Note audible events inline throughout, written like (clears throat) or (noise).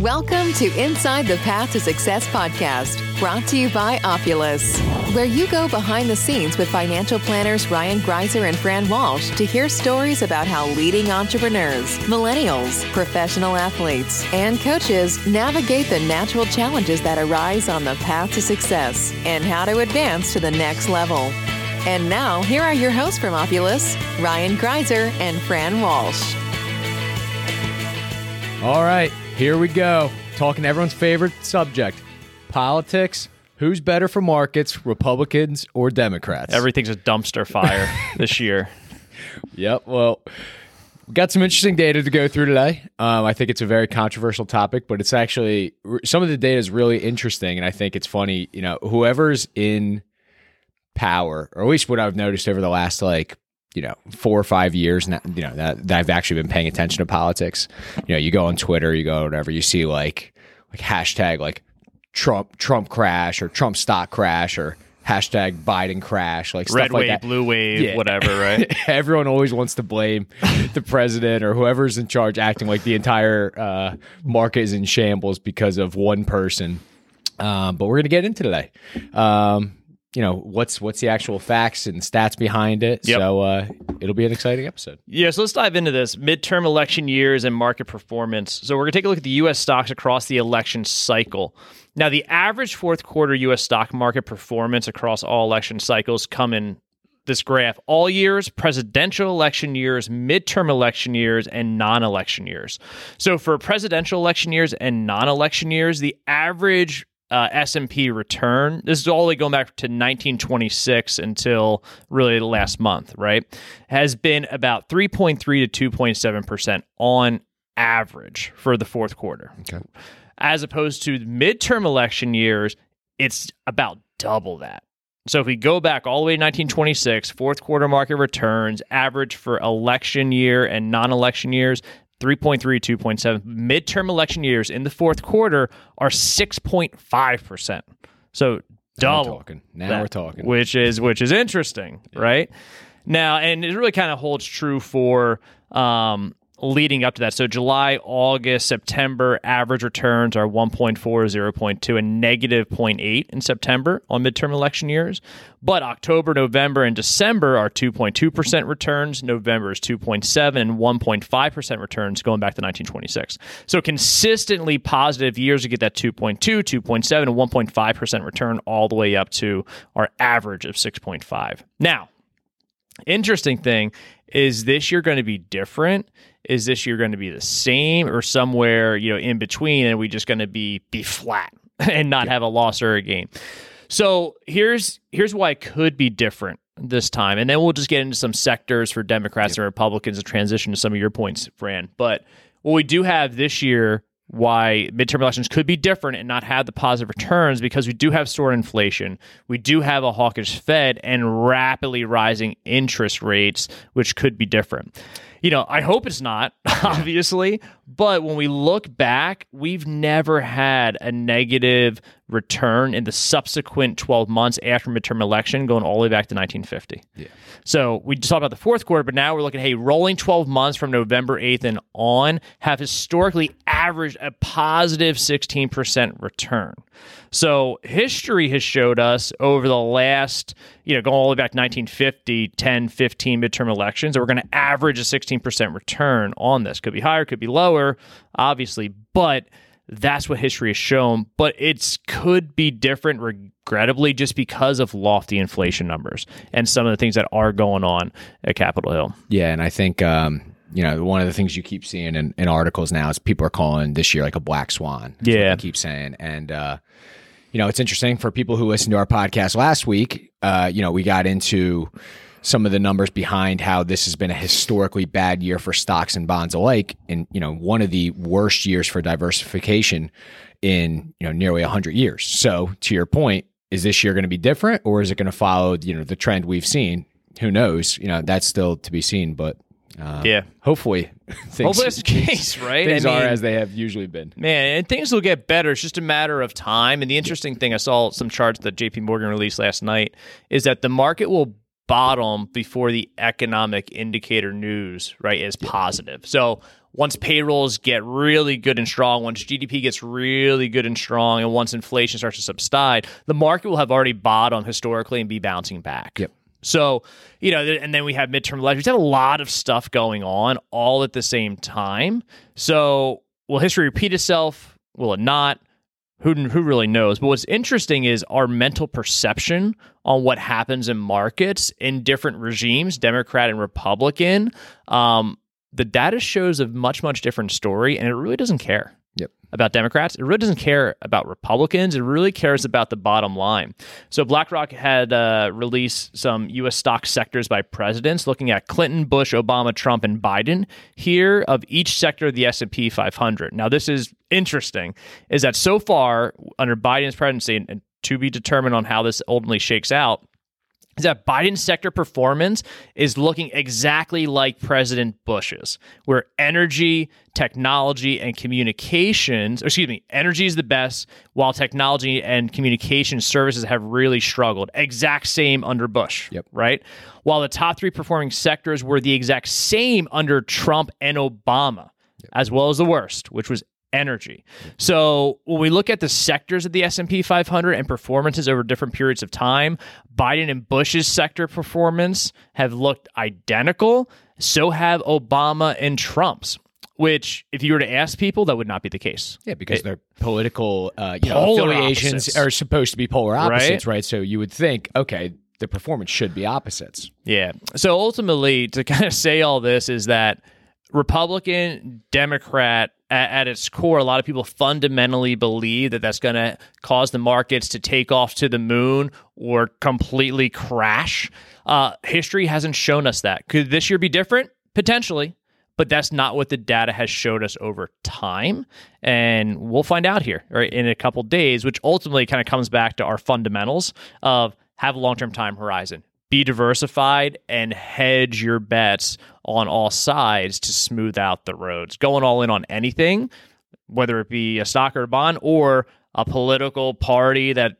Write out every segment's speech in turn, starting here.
Welcome to Inside the Path to Success podcast, brought to you by Opulus, where you go behind the scenes with financial planners Ryan Greiser and Fran Walsh to hear stories about how leading entrepreneurs, millennials, professional athletes, and coaches navigate the natural challenges that arise on the path to success and how to advance to the next level. And now, here are your hosts from Opulus, Ryan Greiser and Fran Walsh. All right, here we go. Talking everyone's favorite subject politics. Who's better for markets, Republicans or Democrats? Everything's a dumpster fire (laughs) this year. Yep. Well, got some interesting data to go through today. Um, I think it's a very controversial topic, but it's actually some of the data is really interesting, and I think it's funny. You know, whoever's in power, or at least what I've noticed over the last like you know four or five years now you know that, that i've actually been paying attention to politics you know you go on twitter you go whatever you see like like hashtag like trump trump crash or trump stock crash or hashtag biden crash like Red stuff like wave, that blue wave, Yeah. whatever, (laughs) right? everyone always wants to blame the president or whoever's in charge acting like the entire uh, market is in shambles because of one person um, but we're going to get into today um, you know what's what's the actual facts and stats behind it Yep. so uh, it'll be an exciting episode Yeah, so let's dive into this midterm election years and market performance. So we're going to take a look at the U.S. stocks across the election cycle. Now, the average fourth quarter U.S. stock market performance across all election cycles come in this graph all years, presidential election years, midterm election years, and non-election years. So for presidential election years and non-election years, the average uh, S&P return. This is all the way going back to 1926 until really last month, right? Has been about 3.3 to 2.7 percent on average for the fourth quarter. Okay. As opposed to midterm election years, it's about double that. So if we go back all the way to 1926, fourth quarter market returns average for election year and non-election years 3.3 2.7 midterm election years in the fourth quarter are 6.5%. So now we're double talking now that, we're talking which is which is interesting, right? Now, and it really kind of holds true for um, leading up to that. So July, August, September average returns are 1.4, 0.2, and negative 0.8 in September on midterm election years. But October, November, and December are 2.2% returns. November is 2.7 and 1.5% returns going back to 1926. So consistently positive years to get that 2.2, 2.7, and 1.5% return all the way up to our average of 6.5. Now, interesting thing is this year going to be different. Is this year going to be the same or somewhere you know in between and we just going to be be flat (laughs) and not have a loss or a gain? So here's here's why it could be different this time and then we'll just get into some sectors for democrats and republicans and transition to some of your points fran. But what we do have this year why midterm elections could be different and not have the positive returns because we do have stored inflation. We do have a hawkish Fed and rapidly rising interest rates, which could be different. You know, I hope it's not, (laughs) obviously, but when we look back, we've never had a negative return in the subsequent 12 months after midterm election going all the way back to 1950. Yeah. So we just talked about the fourth quarter, but now we're looking, hey, rolling 12 months from November 8th and on have historically averaged a positive 16% return. So history has showed us over the last, you know, going all the way back to 1950, 10, 15 midterm elections, that we're going to average a 16% return on this. Could be higher, could be lower, obviously, but that's what history has shown. But it's could be different, regrettably, just because of lofty inflation numbers and some of the things that are going on at Capitol Hill. Yeah, and I think um, you know one of the things you keep seeing in, in articles now is people are calling this year like a black swan. Yeah. keep saying, and uh, you know it's interesting for people who listened to our podcast last week. Uh, you know, we got into some of the numbers behind how this has been a historically bad year for stocks and bonds alike, and you know one of the worst years for diversification in you know nearly hundred years. So to your point, is this year going to be different, or is it going to follow you know the trend we've seen? Who knows? You know that's still to be seen, but uh, Yeah. hopefully, (laughs) things, Hopefully that's the (laughs) case, right? things I are as they have usually been. Man, and things will get better. It's just a matter of time. And the interesting thing, I saw some charts that JP Morgan released last night, is that the market will bottom before the economic indicator news, right, is positive. So once payrolls get really good and strong, once GDP gets really good and strong, and once inflation starts to subside, the market will have already bottomed historically and be bouncing back. Yep. So, you know, and then we have midterm elections. We have a lot of stuff going on all at the same time. So, will history repeat itself? Will it not? Who, who really knows? But what's interesting is our mental perception on what happens in markets in different regimes, Democrat and Republican. Um, the data shows a much, much different story, and it really doesn't care. About Democrats. It really doesn't care about Republicans. It really cares about the bottom line. So BlackRock had uh, released some U.S. stock sectors by presidents, looking at Clinton, Bush, Obama, Trump, and Biden. Here of each sector of the S&P 500. Now this is interesting. Is that so far under Biden's presidency, and to be determined on how this ultimately shakes out is that Biden's sector performance is looking exactly like President Bush's, where energy, technology, and communications, excuse me, energy is the best, while technology and communication services have really struggled. Exact same under Bush, Yep. right? While the top three performing sectors were the exact same under Trump and Obama, as well as the worst, which was energy. So when we look at the sectors of the S&P 500 and performances over different periods of time, Biden and Bush's sector performance have looked identical. So have Obama and Trump's. Which, if you were to ask people, that would not be the case. Yeah, because their political uh, you know, affiliations opposites. are supposed to be polar opposites, Right? right? So you would think, okay, the performance should be opposites. Yeah. So ultimately, to kind of say all this is that Republican, Democrat, at, at its core, a lot of people fundamentally believe that that's going to cause the markets to take off to the moon or completely crash. Uh, history hasn't shown us that. Could this year be different? Potentially. But that's not what the data has showed us over time. And we'll find out here right, in a couple days, which ultimately kind of comes back to our fundamentals of have a long term time horizon, be diversified, and hedge your bets on all sides to smooth out the roads. Going all in on anything, whether it be a stock or a bond or a political party that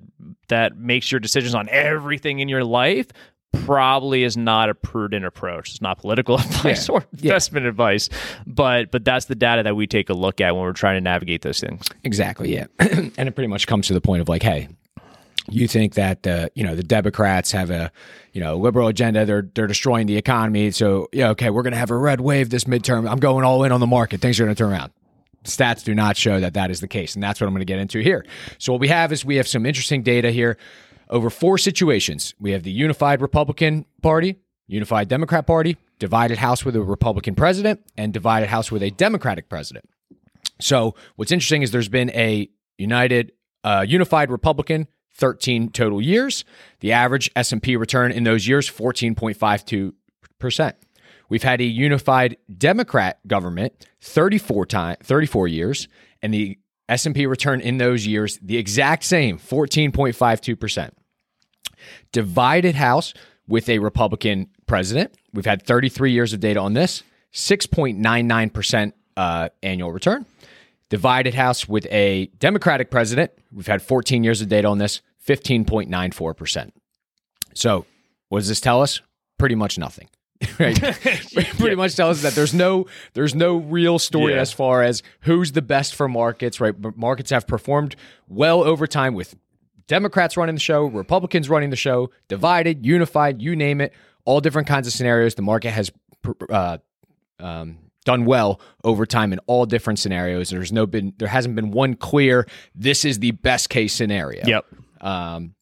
that makes your decisions on everything in your life probably is not a prudent approach. It's not political (laughs) advice or investment advice, but but that's the data that we take a look at when we're trying to navigate those things. Exactly, yeah. (clears throat) and it pretty much comes to the point of like, hey, you think that the you know the Democrats have a you know liberal agenda? They're they're destroying the economy. So yeah, okay, we're going to have a red wave this midterm. I'm going all in on the market. Things are going to turn around. Stats do not show that that is the case, and that's what I'm going to get into here. So what we have is we have some interesting data here over four situations. We have the unified Republican Party, unified Democrat Party, divided House with a Republican president, and divided House with a Democratic president. So what's interesting is there's been a united, uh, unified Republican 13 total years. The average S&P return in those years 14.52%. We've had a unified Democrat government 34 time 34 years and the S&P return in those years the exact same 14.52%. Divided House with a Republican president. We've had 33 years of data on this, 6.99% uh, annual return. Divided House with a Democratic president. We've had 14 years of data on this, 15.94%. So, what does this tell us? Pretty much nothing. (laughs) right? (laughs) Pretty much tells us that there's no there's no real story Yeah. as far as who's the best for markets, right? Markets have performed well over time with Democrats running the show, Republicans running the show, divided, unified, you name it, all different kinds of scenarios. The market has uh, um, done well over time in all different scenarios. There's no been there hasn't been one clear. This is the best case scenario. Yep. Um,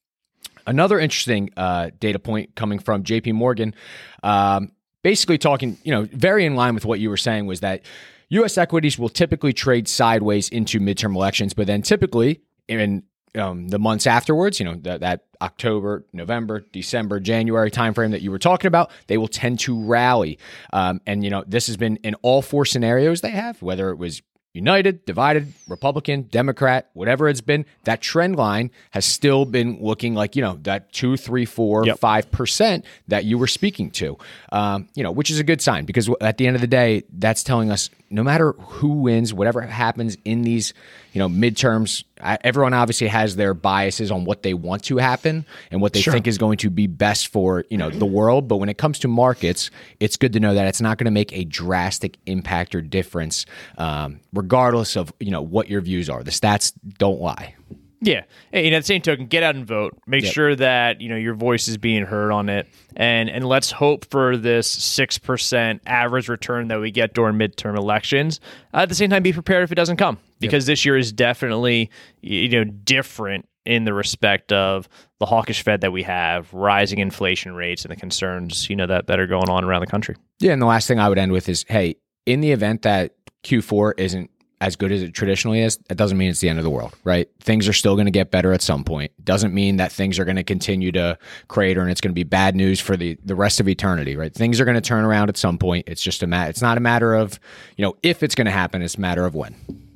another interesting uh, data point coming from J.P. Morgan, um, basically talking, you know, very in line with what you were saying was that U.S. equities will typically trade sideways into midterm elections, but then typically in um, the months afterwards, you know, that, that October, November, December, January timeframe that you were talking about, they will tend to rally. Um, and, you know, this has been in all four scenarios they have, whether it was united, divided, Republican, Democrat, whatever it's been, that trend line has still been looking like, you know, that two, three, four, Yep. five percent that you were speaking to, um, you know, which is a good sign because at the end of the day, that's telling us no matter who wins, whatever happens in these, you know, midterms, I, everyone obviously has their biases on what they want to happen and what they think is going to be best for, you know, the world. But when it comes to markets, it's good to know that it's not going to make a drastic impact or difference, um, regardless of, you know, what your views are. The stats don't lie. Yeah, and at the same token, get out and vote. Make Yep. sure that you know your voice is being heard on it, and and let's hope for this six percent average return that we get during midterm elections. Uh, at the same time, be prepared if it doesn't come, because this year is definitely you know different in the respect of the hawkish Fed that we have, rising inflation rates, and the concerns you know that that are going on around the country. Yeah, and the last thing I would end with is, hey, in the event that Q4 isn't as good as it traditionally is, that doesn't mean it's the end of the world, right? Things are still going to get better at some point. Doesn't mean that things are going to continue to crater and it's going to be bad news for the the rest of eternity, right? Things are going to turn around at some point. It's just a matter. It's not a matter of you know if it's going to happen. It's a matter of when.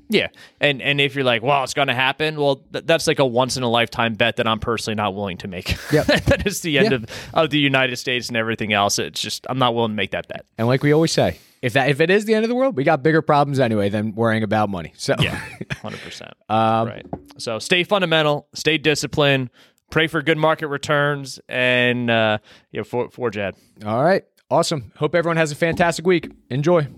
Yeah, and and if you're like, well, it's going to happen, well, th- that's like a once in a lifetime bet that I'm personally not willing to make. Yep. (laughs) that is the end Yeah. of, of the United States and everything else. It's just I'm not willing to make that bet. And like we always say, if that if it is the end of the world, we got bigger problems anyway than worrying about money. So Yeah, (laughs) hundred percent. Right. So stay fundamental, stay disciplined, pray for good market returns, and uh, you know, for forge ahead. all right, awesome. Hope everyone has a fantastic week. Enjoy.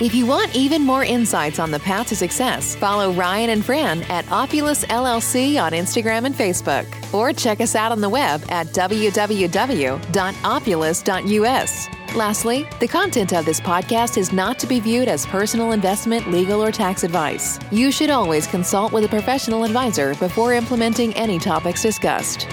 If you want even more insights on the path to success, follow Ryan and Fran at Opulus LLC on Instagram and Facebook, or check us out on the web at www.opulus.us. Lastly, the content of this podcast is not to be viewed as personal investment, legal, or tax advice. You should always consult with a professional advisor before implementing any topics discussed.